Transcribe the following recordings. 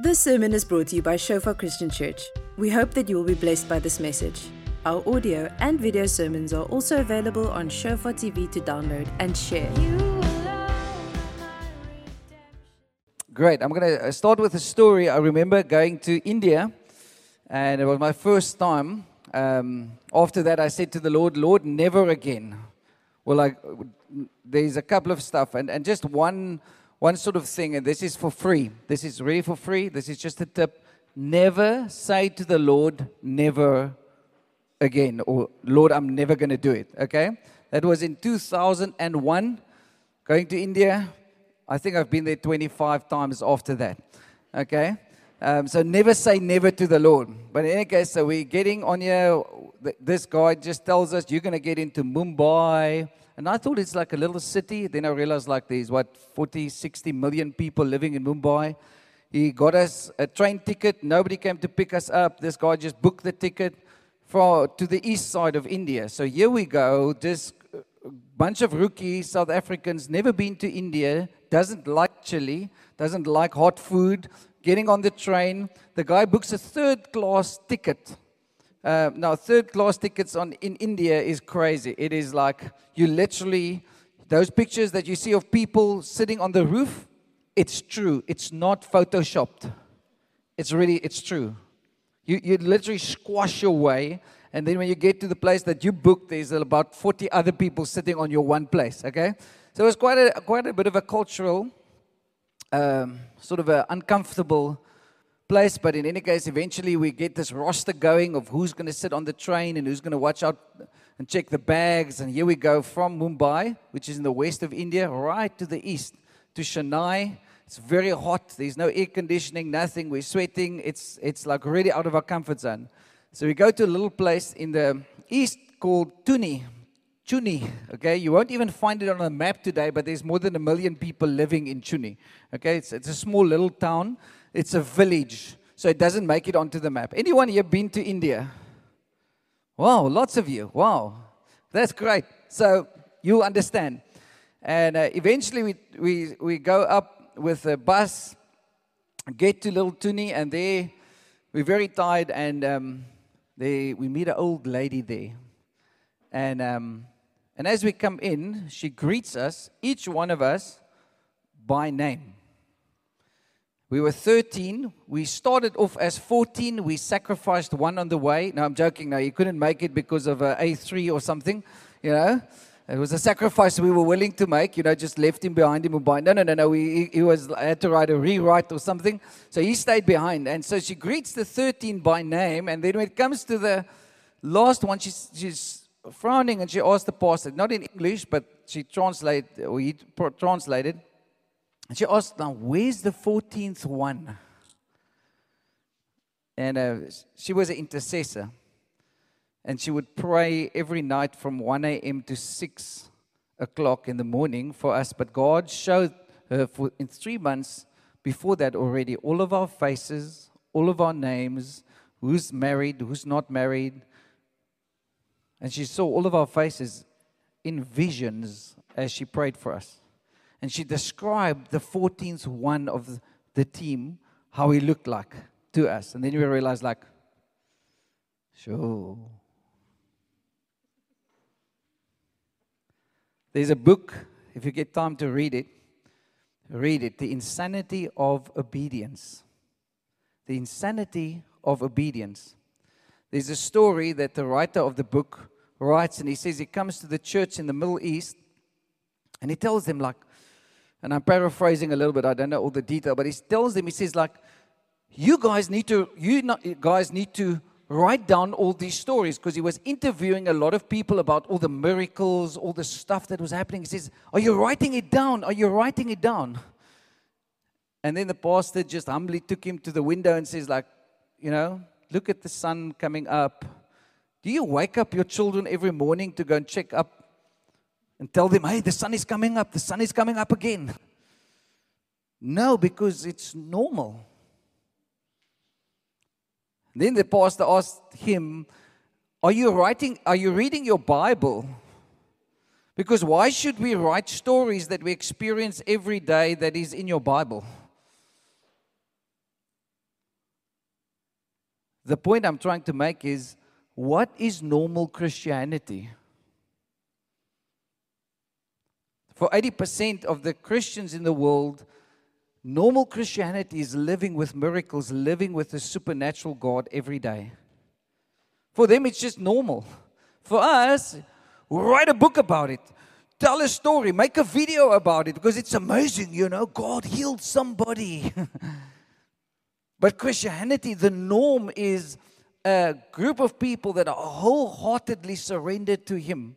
This sermon is brought to you by Shofar Christian Church. We hope that you will be blessed by this message. Our audio and video sermons are also available on Shofar TV to download and share. Great. I'm going to start with a story. I remember going to India, and it was my first time. Um, after that, I said to the Lord, Lord, never again. Well, like, there's a couple of stuff, and, and just one, one sort of thing, and this is for free. This is really for free. This is just a tip. Never say to the Lord, never again, or Lord, I'm never going to do it. Okay? That was in 2001, going to India. I think I've been there 25 times after that. Okay? Um, so never say never to the Lord. But in any case, so we're getting on here. This guy just tells us you're going to get into Mumbai. And I thought it's like a little city. Then I realized like there's what 40, 60 million people living in Mumbai. He got us a train ticket. Nobody came to pick us up. This guy just booked the ticket for to the east side of India. So here we go. This uh, bunch of rookies, South Africans, never been to India, doesn't like chili, doesn't like hot food. Getting on the train, the guy books a third class ticket. Uh, now, third class tickets on in India is crazy. It is like you literally those pictures that you see of people sitting on the roof. It's true. It's not photoshopped. It's really it's true. You you literally squash your way, and then when you get to the place that you booked, there's about 40 other people sitting on your one place. Okay, so it was quite a quite a bit of a cultural, um, sort of an uncomfortable place. But in any case, eventually we get this roster going of who's going to sit on the train and who's going to watch out and check the bags. And here we go from Mumbai, which is in the west of India, right to the east to Chennai. It's very hot. There's no air conditioning, nothing. We're sweating. It's, it's like really out of our comfort zone. So we go to a little place in the east called Tuni. Chuni, okay? You won't even find it on a map today, but there's more than a million people living in Chuni, okay? It's, it's a small little town. It's a village, so it doesn't make it onto the map. Anyone here been to India? Wow, lots of you. Wow, that's great. So you understand. And uh, eventually we, we, we go up with a bus, get to Little Tuni, and there we're very tired, and um, we meet an old lady there. And, um, and as we come in, she greets us, each one of us, by name. We were 13. We started off as 14. We sacrificed one on the way. No, I'm joking. No, you couldn't make it because of uh, a A3 or something. You know, it was a sacrifice we were willing to make. You know, just left him behind in Mumbai. No, no, no, no. We, he was had to write a rewrite or something. So he stayed behind. And so she greets the 13 by name. And then when it comes to the last one, she's, she's frowning and she asked the pastor, not in English, but she translated, or he translated. And she asked, Now, where's the 14th one? And uh, she was an intercessor. And she would pray every night from 1 a.m. to 6 o'clock in the morning for us. But God showed her for, in three months before that already all of our faces, all of our names, who's married, who's not married. And she saw all of our faces in visions as she prayed for us and she described the 14th one of the team, how he looked like to us. And then we realized, like, sure. There's a book, if you get time to read it, read it The Insanity of Obedience. The Insanity of Obedience. There's a story that the writer of the book writes, and he says he comes to the church in the Middle East, and he tells them, like, and I'm paraphrasing a little bit, I don't know all the detail, but he tells them, he says, like, you guys need to, you not, guys need to write down all these stories because he was interviewing a lot of people about all the miracles, all the stuff that was happening. He says, Are you writing it down? Are you writing it down? And then the pastor just humbly took him to the window and says, like, you know, look at the sun coming up. Do you wake up your children every morning to go and check up and tell them, hey, the sun is coming up, the sun is coming up again. No, because it's normal. Then the pastor asked him, Are you writing, are you reading your Bible? Because why should we write stories that we experience every day that is in your Bible? The point I'm trying to make is what is normal Christianity? For 80% of the Christians in the world, normal Christianity is living with miracles, living with the supernatural God every day. For them, it's just normal. For us, write a book about it, tell a story, make a video about it because it's amazing, you know, God healed somebody. but Christianity, the norm is a group of people that are wholeheartedly surrendered to Him.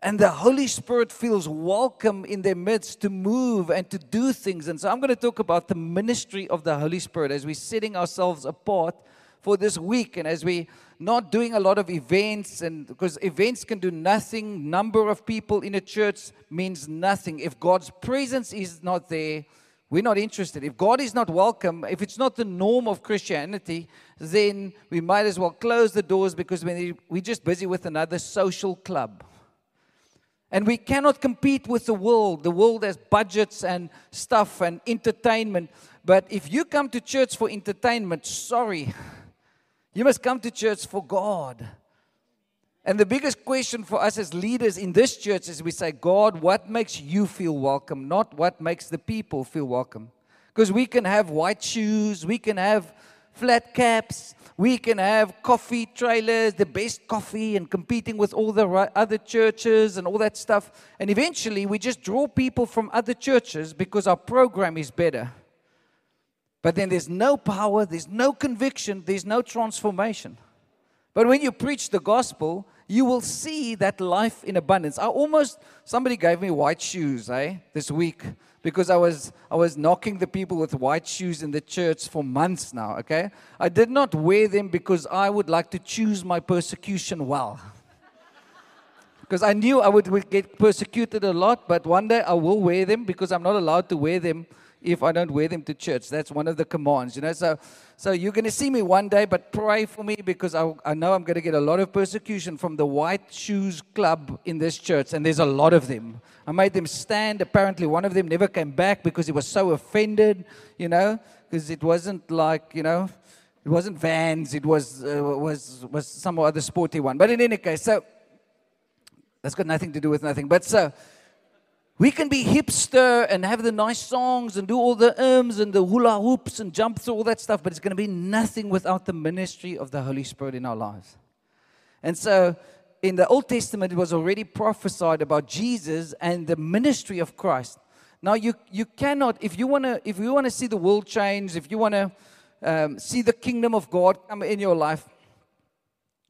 And the Holy Spirit feels welcome in their midst to move and to do things. And so I'm going to talk about the ministry of the Holy Spirit as we're setting ourselves apart for this week and as we're not doing a lot of events and because events can do nothing. Number of people in a church means nothing. If god's presence is not there we're not interested. If god is not welcome if it's not the norm of christianity then we might as well close the doors because we're just busy with another social club and we cannot compete with the world. The world has budgets and stuff and entertainment. But if you come to church for entertainment, sorry, you must come to church for God. And the biggest question for us as leaders in this church is we say, God, what makes you feel welcome, not what makes the people feel welcome. Because we can have white shoes, we can have flat caps, we can have coffee trailers, the best coffee, and competing with all the other churches and all that stuff. And eventually, we just draw people from other churches because our program is better. But then there's no power, there's no conviction, there's no transformation. But when you preach the gospel, you will see that life in abundance. I almost somebody gave me white shoes, eh, this week because I was I was knocking the people with white shoes in the church for months now, okay? I did not wear them because I would like to choose my persecution well. because I knew I would, would get persecuted a lot, but one day I will wear them because I'm not allowed to wear them if I don't wear them to church. That's one of the commands, you know. So, so you're going to see me one day, but pray for me because I, I know I'm going to get a lot of persecution from the White Shoes Club in this church, and there's a lot of them. I made them stand. Apparently, one of them never came back because he was so offended, you know, because it wasn't like, you know, it wasn't Vans. It was uh, was was some other sporty one. But in any case, so that's got nothing to do with nothing. But so we can be hipster and have the nice songs and do all the ums and the hula hoops and jump through all that stuff, but it's going to be nothing without the ministry of the Holy Spirit in our lives. And so in the Old Testament, it was already prophesied about Jesus and the ministry of Christ. Now you, you cannot, if you want to, if you want to see the world change, if you want to um, see the kingdom of God come in your life,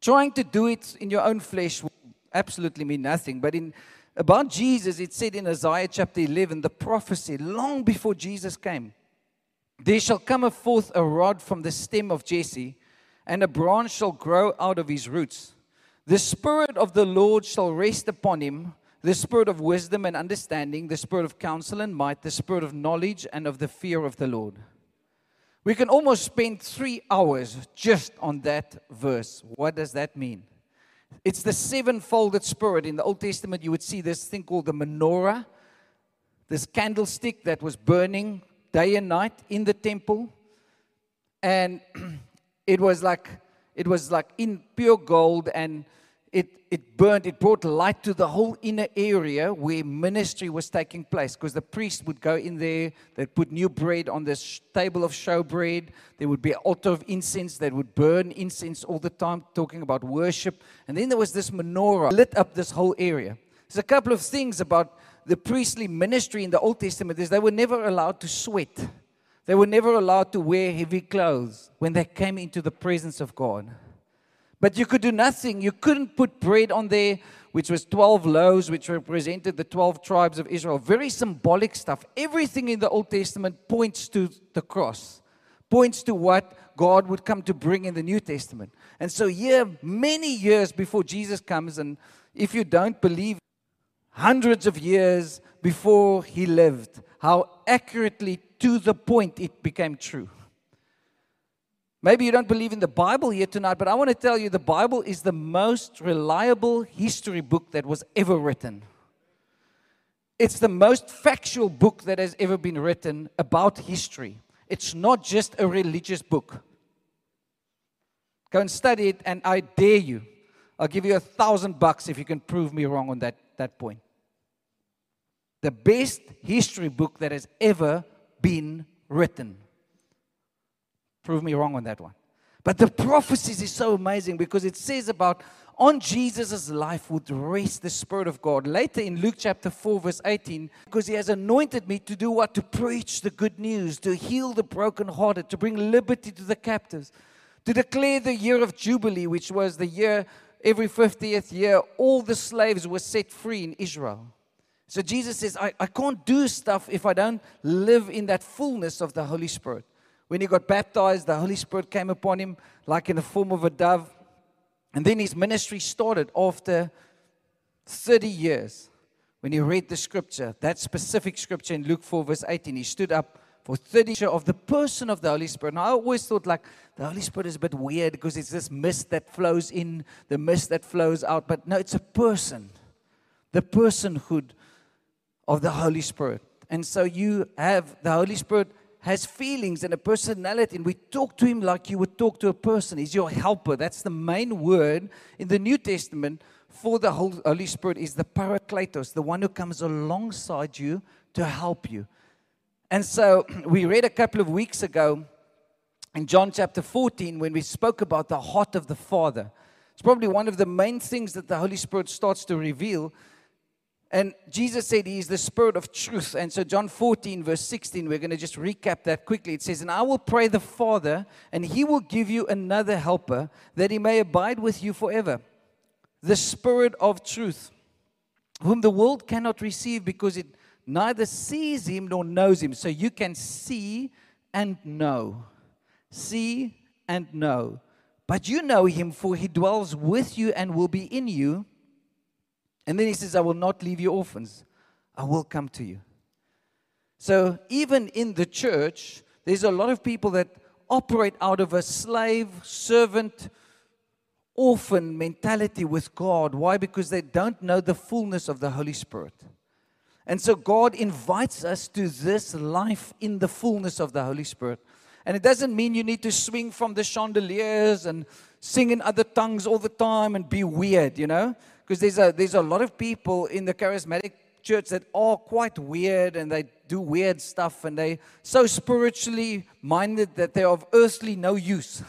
trying to do it in your own flesh will absolutely mean nothing. But in about Jesus, it said in Isaiah chapter 11, the prophecy, long before Jesus came, there shall come forth a rod from the stem of Jesse, and a branch shall grow out of his roots. The Spirit of the Lord shall rest upon him the Spirit of wisdom and understanding, the Spirit of counsel and might, the Spirit of knowledge and of the fear of the Lord. We can almost spend three hours just on that verse. What does that mean? It's the sevenfolded spirit. In the Old Testament, you would see this thing called the menorah, this candlestick that was burning day and night in the temple. And it was like it was like in pure gold and it, it burned, it brought light to the whole inner area where ministry was taking place. Because the priest would go in there, they'd put new bread on this table of showbread. There would be an altar of incense that would burn incense all the time, talking about worship. And then there was this menorah lit up this whole area. There's a couple of things about the priestly ministry in the Old Testament is they were never allowed to sweat. They were never allowed to wear heavy clothes when they came into the presence of God. But you could do nothing. You couldn't put bread on there, which was 12 loaves, which represented the 12 tribes of Israel. Very symbolic stuff. Everything in the Old Testament points to the cross, points to what God would come to bring in the New Testament. And so, here, many years before Jesus comes, and if you don't believe, hundreds of years before he lived, how accurately to the point it became true. Maybe you don't believe in the Bible here tonight, but I want to tell you the Bible is the most reliable history book that was ever written. It's the most factual book that has ever been written about history. It's not just a religious book. Go and study it, and I dare you. I'll give you a thousand bucks if you can prove me wrong on that, that point. The best history book that has ever been written. Prove me wrong on that one. But the prophecies is so amazing because it says about on Jesus' life would rest the Spirit of God. Later in Luke chapter 4, verse 18, because he has anointed me to do what? To preach the good news, to heal the brokenhearted, to bring liberty to the captives, to declare the year of Jubilee, which was the year, every 50th year, all the slaves were set free in Israel. So Jesus says, I, I can't do stuff if I don't live in that fullness of the Holy Spirit. When he got baptized, the Holy Spirit came upon him like in the form of a dove. And then his ministry started after 30 years. When he read the scripture, that specific scripture in Luke 4, verse 18, he stood up for 30 years of the person of the Holy Spirit. And I always thought, like, the Holy Spirit is a bit weird because it's this mist that flows in, the mist that flows out. But no, it's a person, the personhood of the Holy Spirit. And so you have the Holy Spirit has feelings and a personality, and we talk to him like you would talk to a person. He's your helper. That's the main word in the New Testament for the Holy Spirit is the Parakletos, the one who comes alongside you to help you. And so we read a couple of weeks ago in John chapter 14 when we spoke about the heart of the Father. It's probably one of the main things that the Holy Spirit starts to reveal and Jesus said he is the spirit of truth. And so, John 14, verse 16, we're going to just recap that quickly. It says, And I will pray the Father, and he will give you another helper, that he may abide with you forever. The spirit of truth, whom the world cannot receive because it neither sees him nor knows him. So, you can see and know. See and know. But you know him, for he dwells with you and will be in you. And then he says, I will not leave you orphans, I will come to you. So even in the church, there's a lot of people that operate out of a slave, servant, orphan mentality with God. Why? Because they don't know the fullness of the Holy Spirit. And so God invites us to this life in the fullness of the Holy Spirit. And it doesn't mean you need to swing from the chandeliers and sing in other tongues all the time and be weird, you know? Because there's a, there's a lot of people in the charismatic church that are quite weird and they do weird stuff and they so spiritually minded that they're of earthly no use.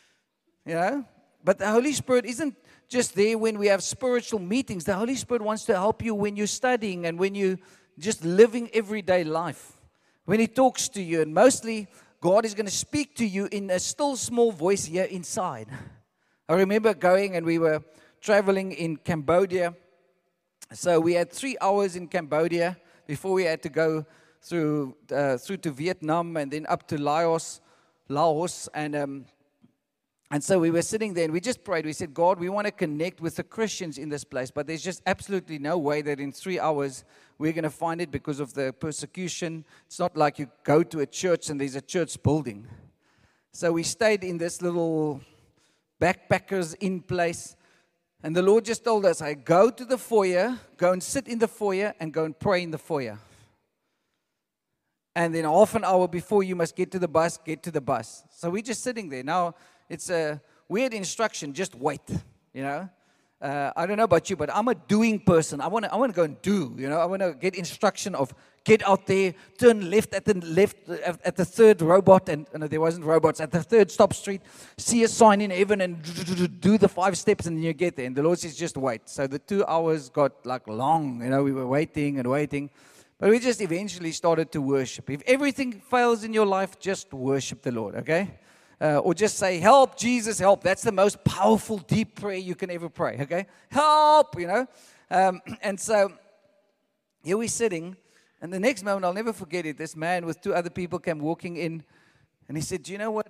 you know? But the Holy Spirit isn't just there when we have spiritual meetings. The Holy Spirit wants to help you when you're studying and when you're just living everyday life. When He talks to you, and mostly God is going to speak to you in a still small voice here inside. I remember going and we were traveling in Cambodia. So we had three hours in Cambodia before we had to go through uh, through to Vietnam and then up to Laos, Laos, and um, and so we were sitting there and we just prayed. We said, God, we want to connect with the Christians in this place, but there's just absolutely no way that in three hours we're going to find it because of the persecution. It's not like you go to a church and there's a church building. So we stayed in this little backpackers in place and the Lord just told us, I go to the foyer, go and sit in the foyer, and go and pray in the foyer. And then half an hour before you must get to the bus, get to the bus. So we're just sitting there. Now, it's a weird instruction, just wait, you know. Uh, I don't know about you, but I'm a doing person. I want to I want to go and do, you know. I want to get instruction of get out there, turn left at the left at the third robot, and there wasn't robots at the third stop street. See a sign in heaven and do the five steps, and you get there. And the Lord says, just wait. So the two hours got like long. You know, we were waiting and waiting, but we just eventually started to worship. If everything fails in your life, just worship the Lord. Okay uh, or just say, Help, Jesus, help. That's the most powerful, deep prayer you can ever pray, okay? Help, you know? Um, and so here we're sitting, and the next moment, I'll never forget it. This man with two other people came walking in, and he said, Do you know what?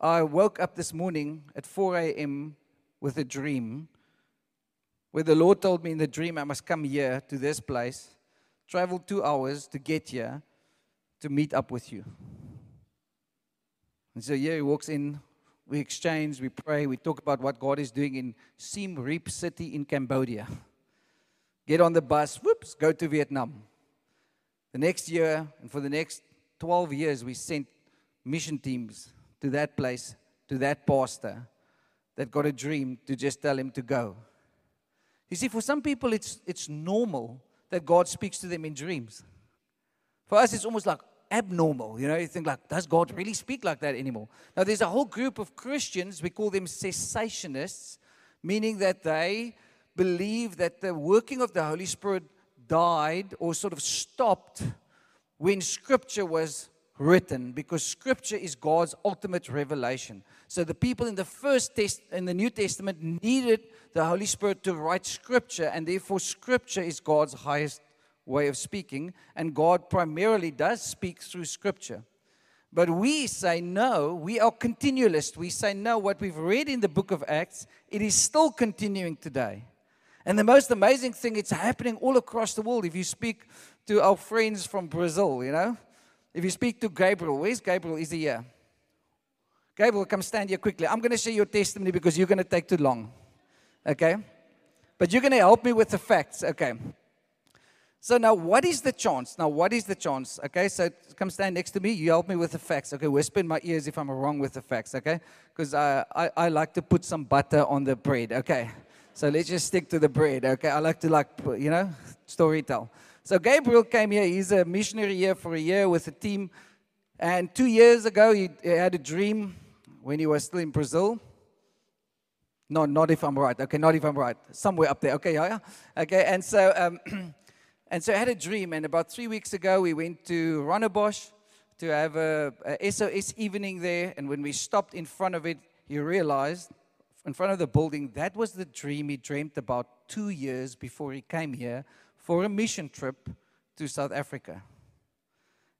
I woke up this morning at 4 a.m. with a dream where the Lord told me in the dream I must come here to this place, travel two hours to get here to meet up with you. And so, yeah, he walks in, we exchange, we pray, we talk about what God is doing in Siem Reap City in Cambodia. Get on the bus, whoops, go to Vietnam. The next year, and for the next 12 years, we sent mission teams to that place to that pastor that got a dream to just tell him to go. You see, for some people, it's, it's normal that God speaks to them in dreams. For us, it's almost like abnormal. You know, you think like, does God really speak like that anymore? Now, there's a whole group of Christians, we call them cessationists, meaning that they believe that the working of the Holy Spirit died or sort of stopped when Scripture was written because Scripture is God's ultimate revelation. So the people in the first test in the New Testament needed the Holy Spirit to write Scripture, and therefore Scripture is God's highest way of speaking, and God primarily does speak through Scripture. But we say no, we are continualists. We say no, what we've read in the book of Acts, it is still continuing today. And the most amazing thing, it's happening all across the world. If you speak to our friends from Brazil, you know, if you speak to Gabriel, where's Gabriel? Is he here? Gabriel, come stand here quickly. I'm going to share your testimony because you're going to take too long. Okay? But you're going to help me with the facts. Okay. So now, what is the chance? Now, what is the chance? Okay, so come stand next to me. You help me with the facts. Okay, whisper in my ears if I'm wrong with the facts. Okay, because I, I, I like to put some butter on the bread. Okay, so let's just stick to the bread. Okay, I like to like you know story tell. So Gabriel came here. He's a missionary here for a year with a team, and two years ago he had a dream when he was still in Brazil. No, not if I'm right. Okay, not if I'm right. Somewhere up there. Okay, yeah, yeah. Okay, and so. Um, And so I had a dream, and about three weeks ago, we went to Rondebosch to have a, a, SOS evening there. And when we stopped in front of it, he realized, in front of the building, that was the dream he dreamed about two years before he came here for a mission trip to South Africa.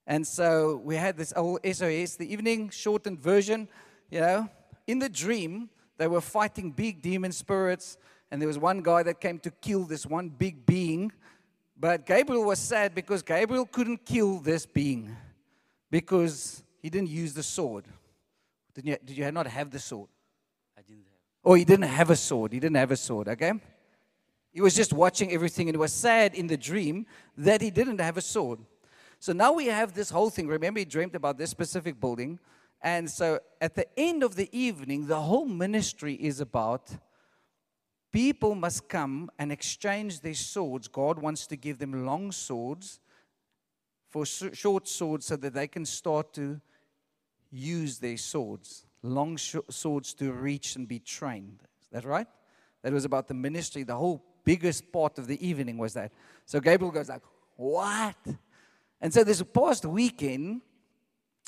And so we had this old SOS, the evening shortened version, you know. In the dream, they were fighting big demon spirits, and there was one guy that came to kill this one big being but Gabriel was sad because Gabriel couldn't kill this being because he didn't use the sword. Did you, did you not have the sword? I didn't have. Oh, he didn't have a sword. He didn't have a sword, okay? He was just watching everything and he was sad in the dream that he didn't have a sword. So now we have this whole thing. Remember, he dreamed about this specific building. And so at the end of the evening, the whole ministry is about people must come and exchange their swords. God wants to give them long swords for short swords so that they can start to use their swords. Long swords to reach and be trained. Is that right? That was about the ministry. The whole biggest part of the evening was that. So Gabriel goes like, "What?" And so this past weekend,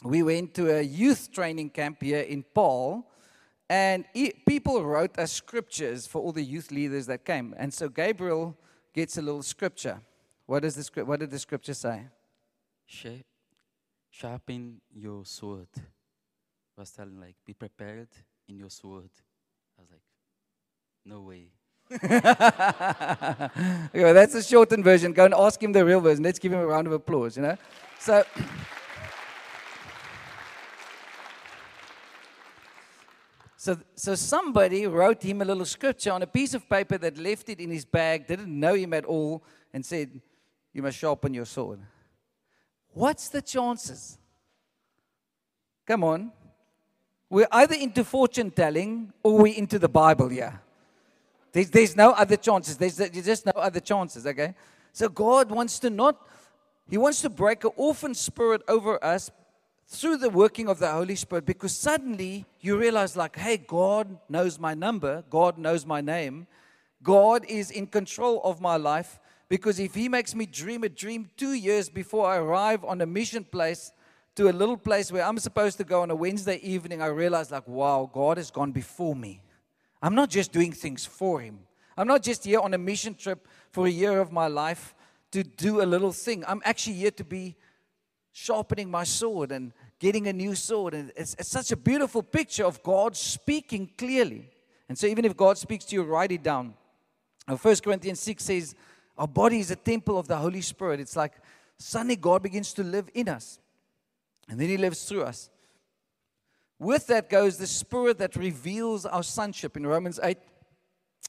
we went to a youth training camp here in Paarl and people wrote us scriptures for all the youth leaders that came. And so Gabriel gets a little scripture. What, is the, what did the scripture say? Sharpen your sword. I was telling like, be prepared in your sword. I was like, no way. okay, well, that's a shortened version. Go and ask him the real version. Let's give him a round of applause, you know? So. So, so somebody wrote him a little scripture on a piece of paper that left it in his bag, didn't know him at all, and said, You must sharpen your sword. What's the chances? Come on. We're either into fortune telling or we're into the Bible yeah. There's, there's no other chances. There's, there's just no other chances, okay? So God wants to not, He wants to break an orphan spirit over us through the working of the Holy Spirit because suddenly you realize, like, hey, God knows my number, God knows my name, God is in control of my life. Because if He makes me dream a dream two years before I arrive on a mission place to a little place where I'm supposed to go on a Wednesday evening, I realize, like, wow, God has gone before me. I'm not just doing things for Him. I'm not just here on a mission trip for a year of my life to do a little thing. I'm actually here to be sharpening my sword and getting a new sword. And it's, it's such a beautiful picture of God speaking clearly. And so, even if God speaks to you, write it down. 1 Corinthians 6 says, Our body is a temple of the Holy Spirit. It's like suddenly God begins to live in us, and then He lives through us. With that goes the Spirit that reveals our sonship. In Romans 8,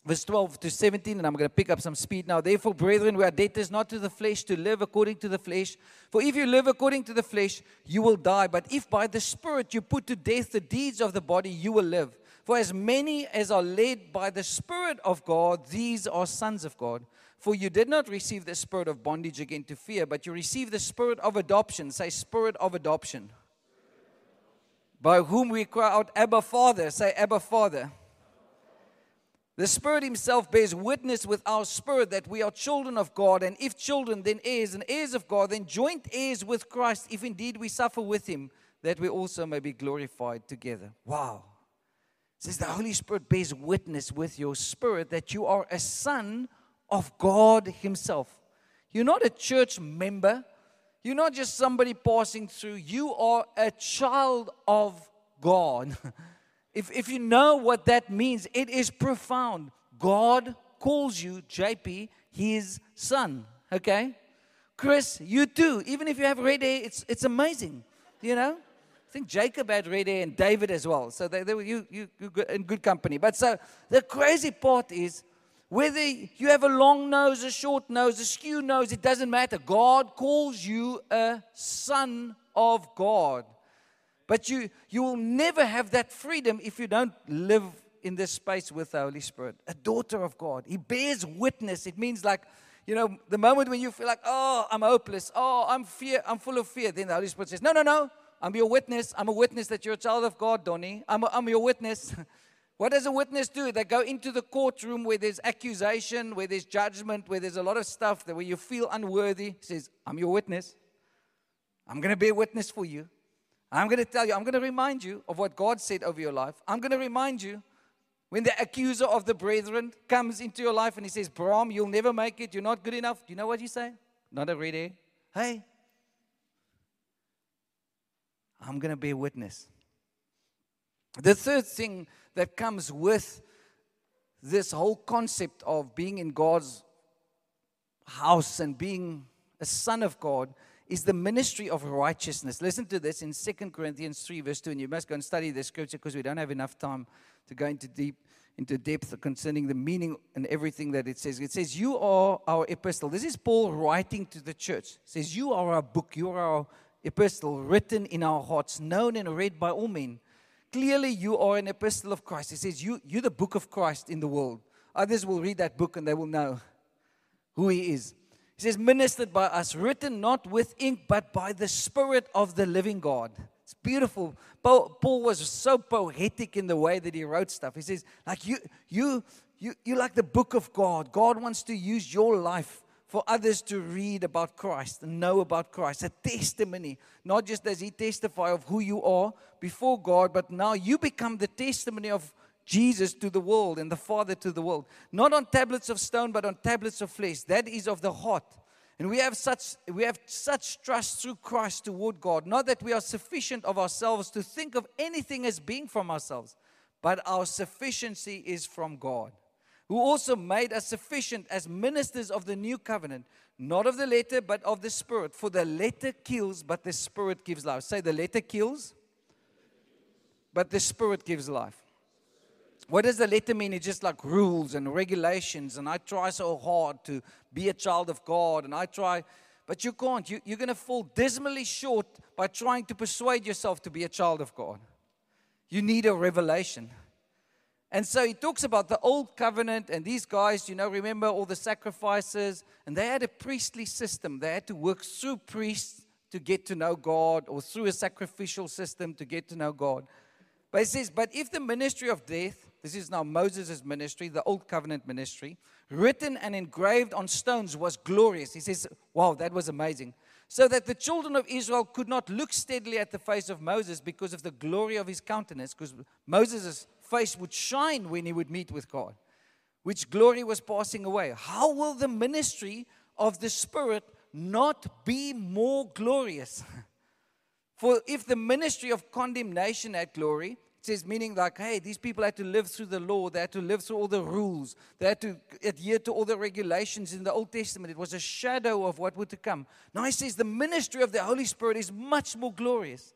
verse 12 to 17, and I'm going to pick up some speed now. Therefore, brethren, we are debtors not to the flesh to live according to the flesh. For if you live according to the flesh, you will die. But if by the Spirit you put to death the deeds of the body, you will live. For as many as are led by the Spirit of God, these are sons of God. For you did not receive the spirit of bondage again to fear, but you received the spirit of adoption. Say, spirit of adoption. By whom we cry out, Abba, Father. Say, Abba, Father. The Spirit Himself bears witness with our spirit that we are children of God, and if children, then heirs, and heirs of God, then joint heirs with Christ, if indeed we suffer with Him, that we also may be glorified together. Wow. It says the Holy Spirit bears witness with your spirit that you are a son of God Himself. You're not a church member, you're not just somebody passing through, you are a child of God. If, if you know what that means, it is profound. God calls you, JP, his son. Okay? Chris, you too. Even if you have red hair, it's, it's amazing. You know? I think Jacob had red hair and David as well. So they, they were you, you, you in good company. But so the crazy part is whether you have a long nose, a short nose, a skew nose, it doesn't matter. God calls you a son of God. But you, you will never have that freedom if you don't live in this space with the Holy Spirit. A daughter of God. He bears witness. It means like, you know, the moment when you feel like, oh, I'm hopeless, oh, I'm fear, I'm full of fear, then the Holy Spirit says, No, no, no. I'm your witness. I'm a witness that you're a child of God, Donnie. I'm, a, I'm your witness. what does a witness do? They go into the courtroom where there's accusation, where there's judgment, where there's a lot of stuff that where you feel unworthy. He says, I'm your witness. I'm going to be a witness for you. I'm going to tell you, I'm going to remind you of what God said over your life. I'm going to remind you when the accuser of the brethren comes into your life and he says, Bram, you'll never make it. You're not good enough. Do you know what you say? Not a ready. Hey, I'm going to be a witness. The third thing that comes with this whole concept of being in God's house and being a son of God is the ministry of righteousness. Listen to this in 2 Corinthians 3, verse 2. And you must go and study this scripture because we don't have enough time to go into deep into depth concerning the meaning and everything that it says. It says, You are our epistle. This is Paul writing to the church. It says, You are our book, you are our epistle written in our hearts, known and read by all men. Clearly, you are an epistle of Christ. It says, you, You're the book of Christ in the world. Others will read that book and they will know who he is. He says, ministered by us, written not with ink, but by the Spirit of the living God. It's beautiful. Paul, was so poetic in the way that he wrote stuff. He says, like you, you, you, you like the book of God. God wants to use your life for others to read about Christ and know about Christ. A testimony. Not just does he testify of who you are before God, but now you become the testimony of Jesus to the world and the Father to the world. Not on tablets of stone, but on tablets of flesh. That is of the heart. And we have such we have such trust through Christ toward God. Not that we are sufficient of ourselves to think of anything as being from ourselves, but our sufficiency is from God, who also made us sufficient as ministers of the new covenant, not of the letter, but of the spirit. For the letter kills, but the spirit gives life. Say the letter kills, but the spirit gives life. What does the letter mean? It's just like rules and regulations, and I try so hard to be a child of God, and I try, but you can't. You, you're going to fall dismally short by trying to persuade yourself to be a child of God. You need a revelation. And so he talks about the old covenant, and these guys, you know, remember all the sacrifices, and they had a priestly system. They had to work through priests to get to know God, or through a sacrificial system to get to know God. But it says, But if the ministry of death, this is now Moses' ministry, the old covenant ministry, written and engraved on stones was glorious. He says, Wow, that was amazing. So that the children of Israel could not look steadily at the face of Moses because of the glory of his countenance, because Moses' face would shine when he would meet with God, which glory was passing away. How will the ministry of the Spirit not be more glorious? For if the ministry of condemnation had glory, says, meaning like, hey, these people had to live through the law. They had to live through all the rules. They had to adhere to all the regulations in the Old Testament. It was a shadow of what would to come. Now he says the ministry of the Holy Spirit is much more glorious.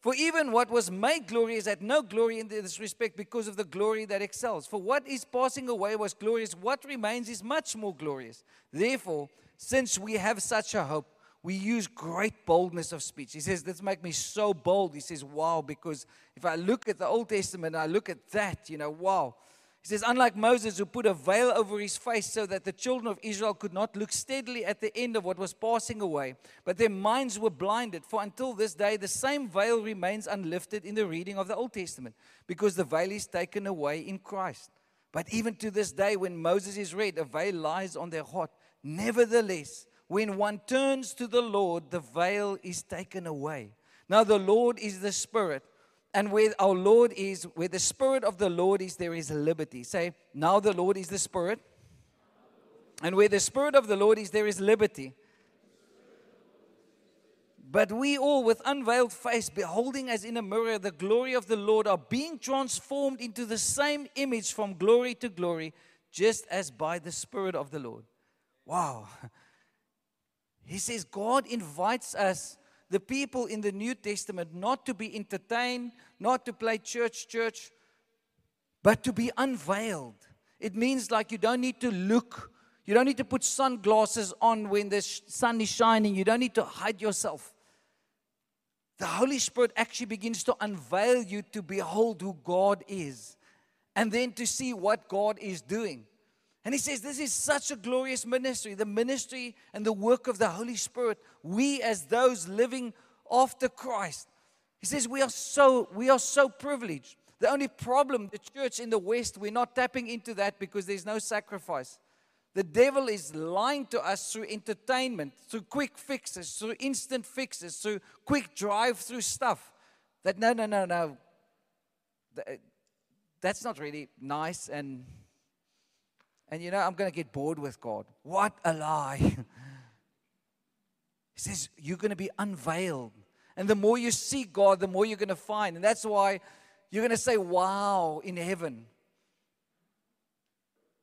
For even what was made glorious had no glory in this respect because of the glory that excels. For what is passing away was glorious, what remains is much more glorious. Therefore, since we have such a hope, we use great boldness of speech. He says, This makes me so bold. He says, Wow, because if I look at the Old Testament, I look at that, you know, wow. He says, unlike Moses, who put a veil over his face so that the children of Israel could not look steadily at the end of what was passing away, but their minds were blinded. For until this day, the same veil remains unlifted in the reading of the Old Testament, because the veil is taken away in Christ. But even to this day, when Moses is read, a veil lies on their heart. Nevertheless, when one turns to the Lord, the veil is taken away. Now, the Lord is the Spirit. And where our Lord is, where the Spirit of the Lord is, there is liberty. Say, now the Lord is the Spirit. And where the Spirit of the Lord is, there is liberty. But we all, with unveiled face, beholding as in a mirror the glory of the Lord, are being transformed into the same image from glory to glory, just as by the Spirit of the Lord. Wow. He says God invites us the people in the New Testament not to be entertained, not to play church, church, but to be unveiled. It means like you don't need to look, you don't need to put sunglasses on when the sun is shining, you don't need to hide yourself. The Holy Spirit actually begins to unveil you to behold who God is and then to see what God is doing. And he says, This is such a glorious ministry, the ministry and the work of the Holy Spirit. We, as those living after Christ, he says, we are so, we are so privileged. The only problem, the church in the West, we're not tapping into that because there's no sacrifice. The devil is lying to us through entertainment, through quick fixes, through instant fixes, through quick drive through stuff. That no, no, no, no. That's not really nice and and you know, I'm going to get bored with God. What a lie. he says, You're going to be unveiled. And the more you seek God, the more you're going to find. And that's why you're going to say, Wow, in heaven.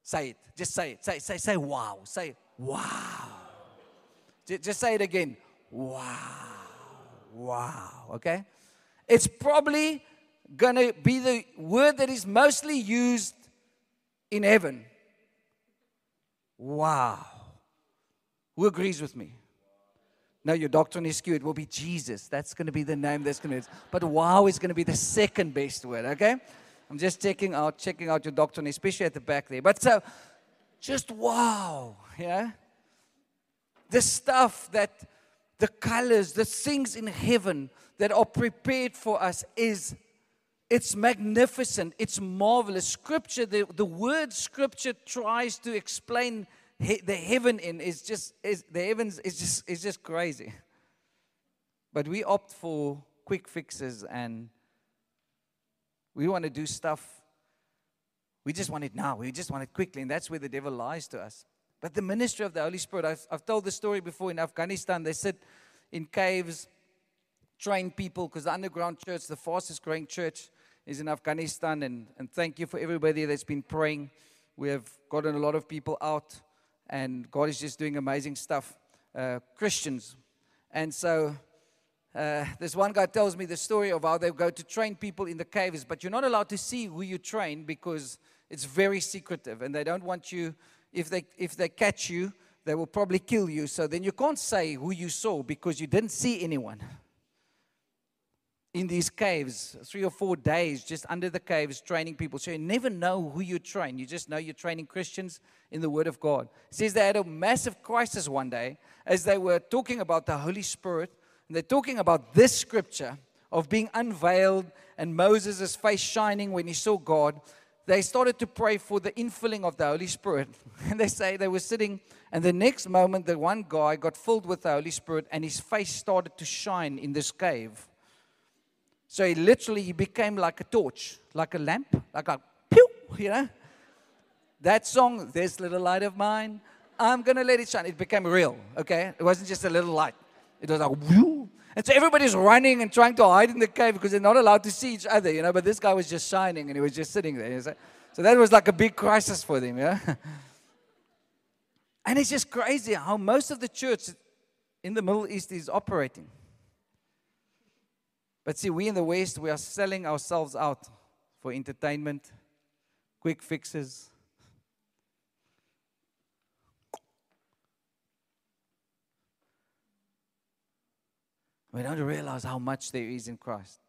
Say it. Just say it. Say, say, say, wow. Say, wow. Just say it again. Wow. Wow. Okay? It's probably going to be the word that is mostly used in heaven. Wow. Who agrees with me? No, your doctrine is skewed. It will be Jesus. That's going to be the name that's going to. Be. But wow is going to be the second best word. Okay, I'm just checking out, checking out your doctrine, especially at the back there. But so, just wow, yeah. The stuff that, the colors, the things in heaven that are prepared for us is it's magnificent. It's marvelous. Scripture, the, the word scripture tries to explain he, the heaven in is just is the heavens is just is just crazy. But we opt for quick fixes and we want to do stuff. We just want it now. We just want it quickly, and that's where the devil lies to us. But the ministry of the Holy Spirit, I've, I've told the story before in Afghanistan. They sit in caves, train people because the underground church, the fastest growing church is in Afghanistan. And, and thank you for everybody that's been praying. We have gotten a lot of people out, and God is just doing amazing stuff. Uh, Christians. And so uh, this one guy tells me the story of how they go to train people in the caves, but you're not allowed to see who you train because it's very secretive, and they don't want you. If they if they catch you, they will probably kill you. So then you can't say who you saw because you didn't see anyone in these caves, three or four days just under the caves, training people. So you never know who you train. You just know you're training Christians in the Word of God. It says they had a massive crisis one day as they were talking about the Holy Spirit. And they're talking about this scripture of being unveiled and Moses' face shining when he saw God. They started to pray for the infilling of the Holy Spirit. And they say they were sitting, and the next moment, the one guy got filled with the Holy Spirit, and his face started to shine in this cave. So he literally he became like a torch, like a lamp, like a pew, you know. That song, This Little Light of Mine, I'm gonna let it shine. It became real, okay? It wasn't just a little light. It was like whoo. And so everybody's running and trying to hide in the cave because they're not allowed to see each other, you know. But this guy was just shining and he was just sitting there. So that was like a big crisis for them, yeah. And it's just crazy how most of the church in the Middle East is operating. But see, we in the West, we are selling ourselves out for entertainment, quick fixes. We don't realize how much there is in Christ.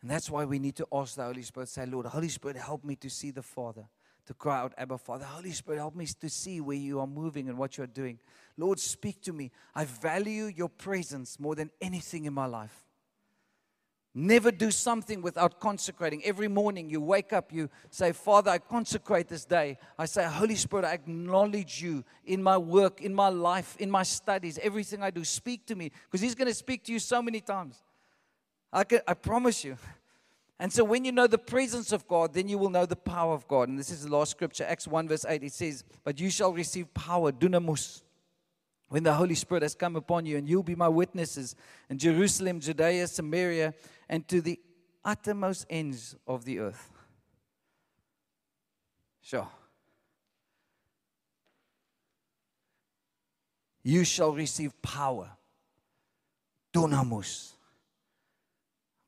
And that's why we need to ask the Holy Spirit, say, Lord, Holy Spirit, help me to see the Father, to cry out, Abba, Father. Holy Spirit, help me to see where you are moving and what you're doing. Lord, speak to me. I value your presence more than anything in my life. Never do something without consecrating. Every morning you wake up, you say, Father, I consecrate this day. I say, Holy Spirit, I acknowledge you in my work, in my life, in my studies, everything I do. Speak to me because He's going to speak to you so many times. I, can, I promise you. And so when you know the presence of God, then you will know the power of God. And this is the last scripture, Acts 1, verse 8. It says, But you shall receive power, dunamis when the Holy Spirit has come upon you, and you'll be my witnesses in Jerusalem, Judea, Samaria, and to the uttermost ends of the earth. Sure. You shall receive power. Dunamis.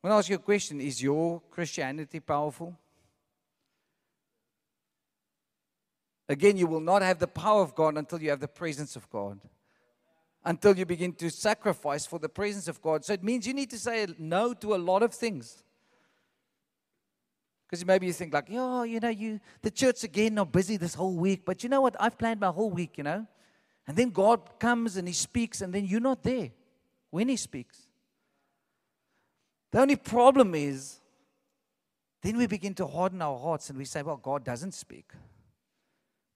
I want to ask you a question Is your Christianity powerful? Again, you will not have the power of God until you have the presence of God until you begin to sacrifice for the presence of God. So it means you need to say no to a lot of things. Because maybe you think like, oh, you know, you the church again are busy this whole week, but you know what? I've planned my whole week, you know. And then God comes and He speaks, and then you're not there when He speaks. The only problem is, then we begin to harden our hearts and we say, well, God doesn't speak.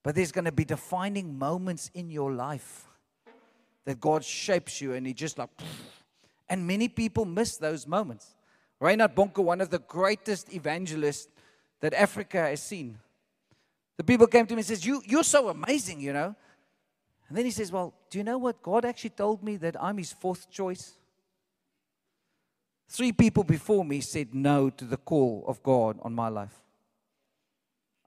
But there's going to be defining moments in your life that God shapes you and He just like, and many people miss those moments. Reinhard Bonnke, one of the greatest evangelists that Africa has seen. The people came to me and says, you, You're so amazing, you know. And then he says, Well, do you know what? God actually told me that I'm his fourth choice. Three people before me said no to the call of God on my life.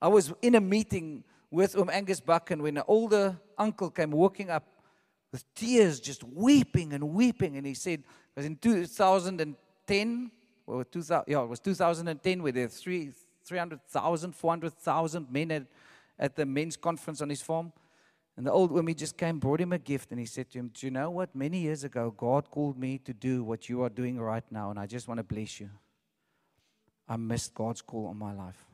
I was in a meeting with Um Angus Buchan when an older uncle came walking up with tears, just weeping and weeping. And he said, it was in 2010, or 2000, yeah, it was 2010, where there were three, 300,000, 400,000 men at, at the men's conference on his farm. And the old woman just came, brought him a gift, and he said to him, Do you know what? Many years ago, God called me to do what you are doing right now, and I just want to bless you. I missed God's call on my life.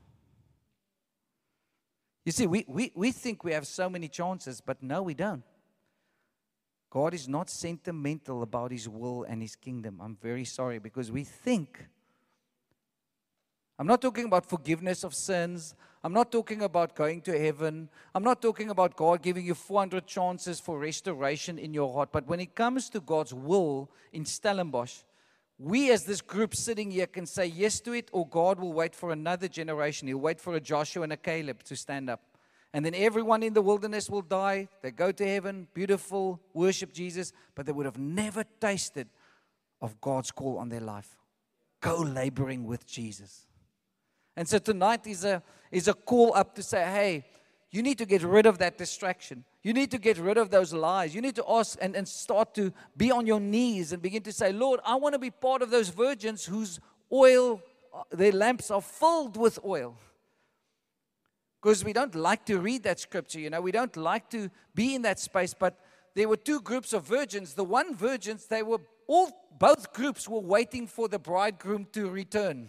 You see, we, we, we think we have so many chances, but no, we don't. God is not sentimental about His will and His kingdom. I'm very sorry because we think. I'm not talking about forgiveness of sins. I'm not talking about going to heaven. I'm not talking about God giving you 400 chances for restoration in your heart. But when it comes to God's will in Stellenbosch, we as this group sitting here can say yes to it, or God will wait for another generation. He'll wait for a Joshua and a Caleb to stand up. And then everyone in the wilderness will die. They go to heaven, beautiful, worship Jesus, but they would have never tasted of God's call on their life. Go laboring with Jesus. And so tonight is a, is a call up to say, hey, you need to get rid of that distraction. You need to get rid of those lies. You need to ask and, and start to be on your knees and begin to say, Lord, I want to be part of those virgins whose oil, uh, their lamps are filled with oil because we don't like to read that scripture, you know, we don't like to be in that space. But there were two groups of virgins. The one virgins, they were all, both groups were waiting for the bridegroom to return.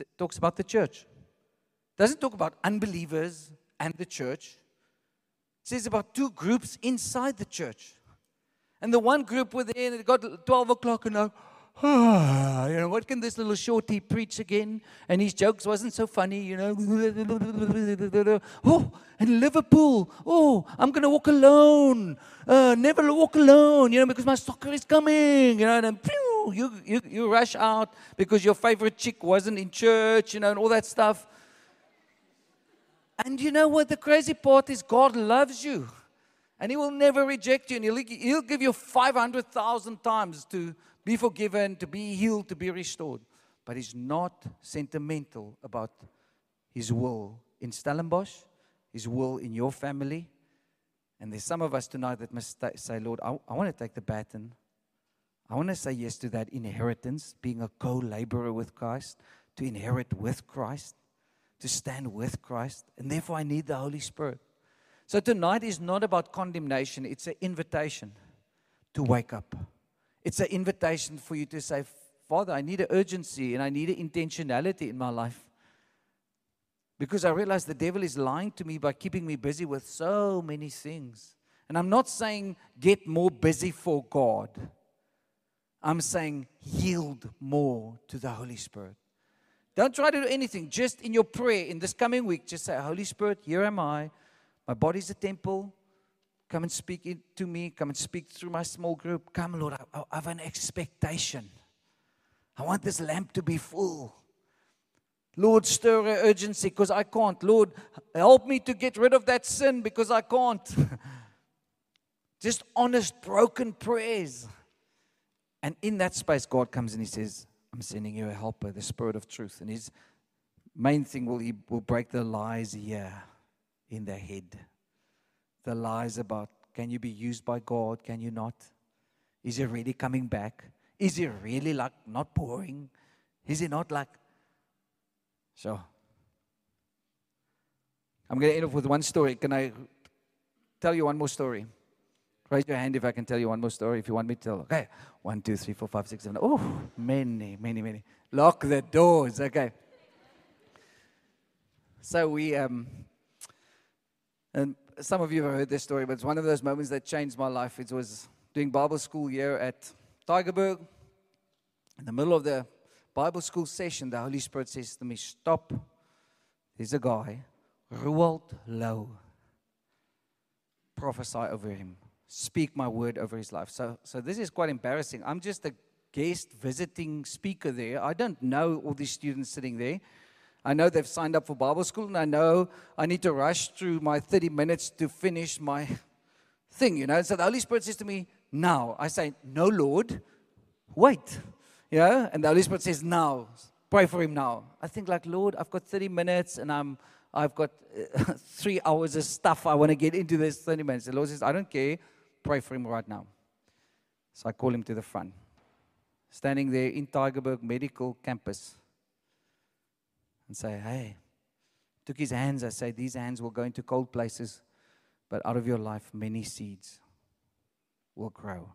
It talks about the church. Doesn't talk about unbelievers and the church. It says about two groups inside the church. And the one group were there and it got 12 o'clock and now, you know, what can this little shorty preach again? And his jokes wasn't so funny, you know. oh, and Liverpool. Oh, I'm going to walk alone. Uh, never walk alone, you know, because my soccer is coming, you know. And then, pew, you, you, you rush out because your favorite chick wasn't in church, you know, and all that stuff. And you know what? The crazy part is God loves you. And He will never reject you. And He'll, he'll give you 500,000 times to be forgiven, to be healed, to be restored. But he's not sentimental about his will in Stellenbosch, his will in your family. And there's some of us tonight that must say, Lord, I, I want to take the baton. I want to say yes to that inheritance, being a co laborer with Christ, to inherit with Christ, to stand with Christ. And therefore, I need the Holy Spirit. So tonight is not about condemnation, it's an invitation to wake up. It's an invitation for you to say, Father, I need an urgency and I need an intentionality in my life. Because I realize the devil is lying to me by keeping me busy with so many things. And I'm not saying get more busy for God. I'm saying yield more to the Holy Spirit. Don't try to do anything. Just in your prayer in this coming week, just say, Holy Spirit, here am I. My body's a temple. Come and speak to me. Come and speak through my small group. Come, Lord, I, I have an expectation. I want this lamp to be full. Lord, stir urgency because I can't. Lord, help me to get rid of that sin because I can't. Just honest, broken prayers. And in that space, God comes and He says, I'm sending you a helper, the Spirit of truth. And His main thing will He will break the lies here in their head. The lies about can you be used by God? Can you not? Is He really coming back? Is He really like not boring? Is He not like so? I'm going to end off with one story. Can I tell you one more story? Raise your hand if I can tell you one more story if you want me to tell. Okay. One, two, three, four, five, six, seven. Oh, many, many, many. Lock the doors. Okay. So we, um, and some of you have heard this story, but it's one of those moments that changed my life. It was doing Bible school here at Tygerberg. In the middle of the Bible school session, the Holy Spirit says to me, Stop. There's a guy, Roald Low. Prophesy over him speak my word over his life. So, so this is quite embarrassing. I'm just a guest visiting speaker there. I don't know all these students sitting there. I know they've signed up for Bible school, and I know I need to rush through my 30 minutes to finish my thing, you know. So the Holy Spirit says to me, Now. I say, No, Lord, wait. Yeah? And the Holy Spirit says, Now. Pray for him now. I think, like, Lord, I've got 30 minutes and I'm I've got uh, three hours of stuff I want to get into this 30 minutes. The Lord says, I don't care pray for him right now. So I call him to the front. Standing there in Tygerberg Medical Campus and say, Hey, took his hands. I say, These hands will go into cold places, but out of your life, many seeds will grow.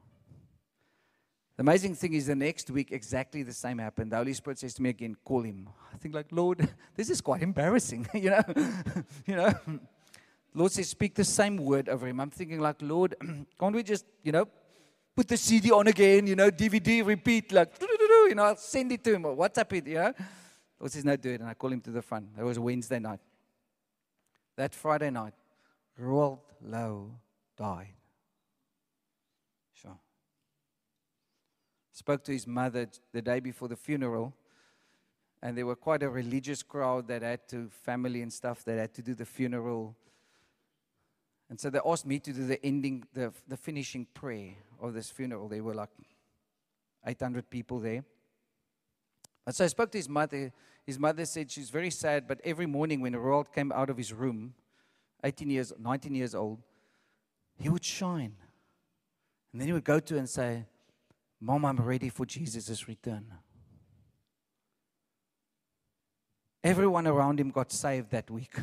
The amazing thing is, the next week, exactly the same happened. The Holy Spirit says to me again, Call him. I think, like, Lord, this is quite embarrassing, you know? you know? Lord says, speak the same word over him. I'm thinking, like, Lord, can't we just, you know, put the CD on again, you know, DVD, repeat, like, you know, I'll send it to him or WhatsApp it, you know. Lord says, no, do it. And I call him to the front. It was Wednesday night. That Friday night, Roald Lowe died. Sure. Spoke to his mother the day before the funeral. And there were quite a religious crowd that had to, family and stuff, that had to do the funeral and so they asked me to do the ending, the, the finishing prayer of this funeral. There were like 800 people there. And so I spoke to his mother. His mother said she's very sad, but every morning when Roald came out of his room, 18 years, 19 years old, he would shine. And then he would go to and say, Mom, I'm ready for Jesus' return. Everyone around him got saved that week.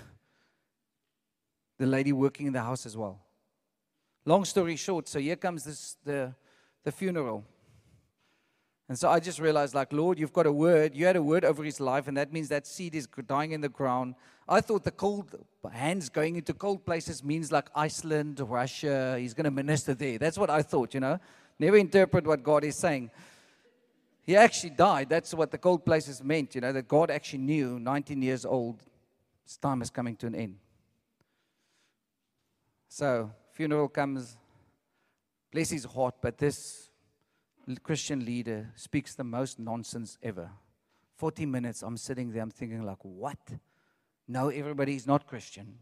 the lady working in the house as well. Long story short, so here comes this, the, the funeral. And so I just realized, like, Lord, you've got a word. You had a word over his life, and that means that seed is dying in the ground. I thought the cold hands going into cold places means like Iceland, Russia. He's going to minister there. That's what I thought, you know. Never interpret what God is saying. He actually died. That's what the cold places meant, you know, that God actually knew, 19 years old, his time is coming to an end. So, funeral comes, bless his heart, but this Christian leader speaks the most nonsense ever. 40 minutes, I'm sitting there, I'm thinking, like, what? No, everybody is not Christian.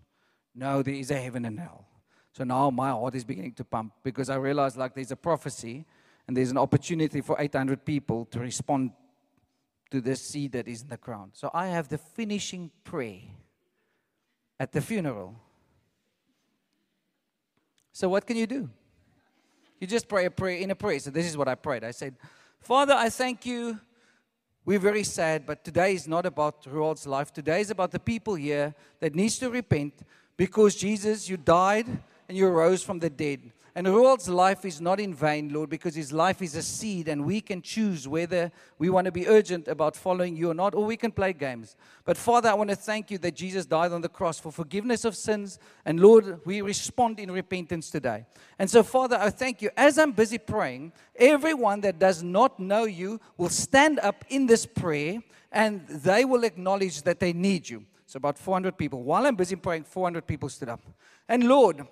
No, there is a heaven and hell. So now my heart is beginning to pump because I realize, like, there's a prophecy and there's an opportunity for 800 people to respond to this seed that is in the ground. So I have the finishing prayer at the funeral. So, what can you do? You just pray a prayer in a prayer. So this is what I prayed. I said, Father, I thank you. We're very sad, but today is not about Roald's life. Today is about the people here that needs to repent because Jesus, you died and you rose from the dead. And Roald's life is not in vain, Lord, because his life is a seed, and we can choose whether we want to be urgent about following you or not, or we can play games. But Father, I want to thank you that Jesus died on the cross for forgiveness of sins. And Lord, we respond in repentance today. And so, Father, I thank you. As I'm busy praying, everyone that does not know you will stand up in this prayer and they will acknowledge that they need you. So, about 400 people. While I'm busy praying, 400 people stood up. And Lord,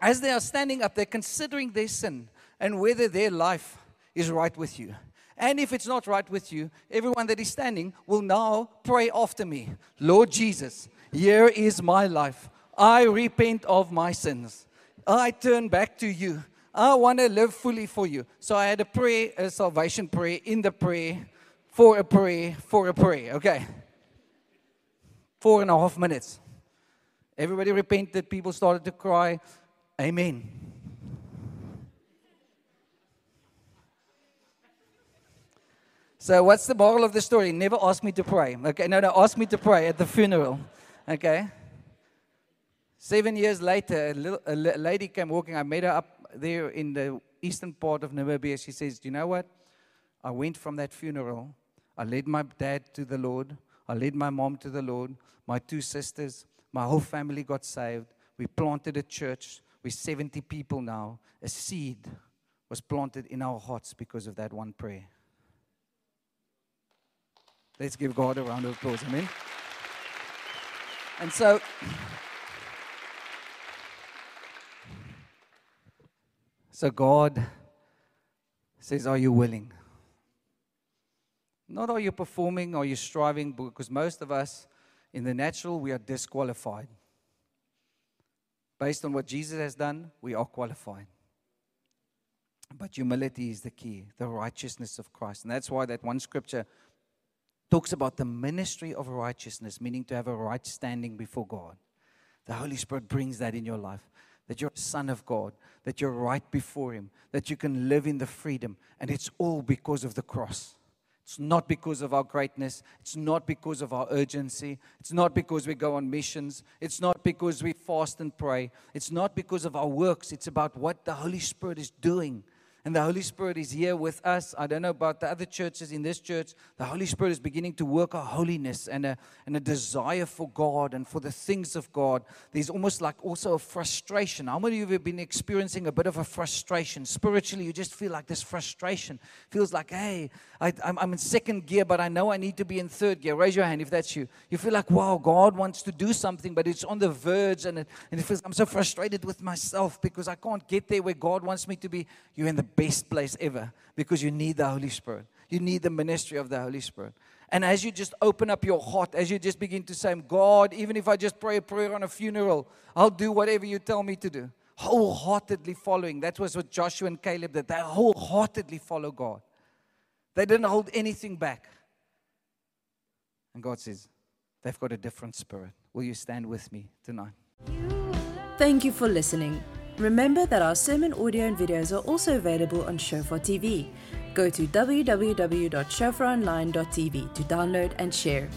as they are standing up, they're considering their sin and whether their life is right with you. And if it's not right with you, everyone that is standing will now pray after me Lord Jesus, here is my life. I repent of my sins. I turn back to you. I want to live fully for you. So I had a prayer, a salvation prayer in the prayer, for a prayer, for a prayer. Okay. Four and a half minutes. Everybody repented. People started to cry. Amen. So, what's the moral of the story? Never ask me to pray. Okay, no, no, ask me to pray at the funeral. Okay. Seven years later, a, little, a lady came walking. I met her up there in the eastern part of Namibia. She says, Do you know what? I went from that funeral. I led my dad to the Lord. I led my mom to the Lord. My two sisters, my whole family got saved. We planted a church. We're 70 people now. A seed was planted in our hearts because of that one prayer. Let's give God a round of applause. Amen. And so, so God says, Are you willing? Not are you performing, are you striving, because most of us in the natural, we are disqualified. Based on what Jesus has done, we are qualified. But humility is the key, the righteousness of Christ. And that's why that one scripture talks about the ministry of righteousness, meaning to have a right standing before God. The Holy Spirit brings that in your life. That you're a son of God, that you're right before Him, that you can live in the freedom. And it's all because of the cross. It's not because of our greatness. It's not because of our urgency. It's not because we go on missions. It's not because we fast and pray. It's not because of our works. It's about what the Holy Spirit is doing and the Holy Spirit is here with us. I don't know about the other churches in this church. The Holy Spirit is beginning to work a holiness and a, and a desire for God and for the things of God. There's almost like also a frustration. How many of you have been experiencing a bit of a frustration? Spiritually, you just feel like this frustration. Feels like, hey, I, I'm, I'm in second gear, but I know I need to be in third gear. Raise your hand if that's you. You feel like, wow, God wants to do something, but it's on the verge, and it, and it feels I'm so frustrated with myself because I can't get there where God wants me to be. You're in the best place ever because you need the Holy Spirit. You need the ministry of the Holy Spirit. And as you just open up your heart, as you just begin to say, God, even if I just pray a prayer on a funeral, I'll do whatever you tell me to do. Wholeheartedly following. That was what Joshua and Caleb did. They wholeheartedly follow God. They didn't hold anything back. And God says, they've got a different spirit. Will you stand with me tonight? Thank you for listening. Remember that our sermon audio and videos are also available on Shofar TV. Go to www.shofaronline.tv to download and share.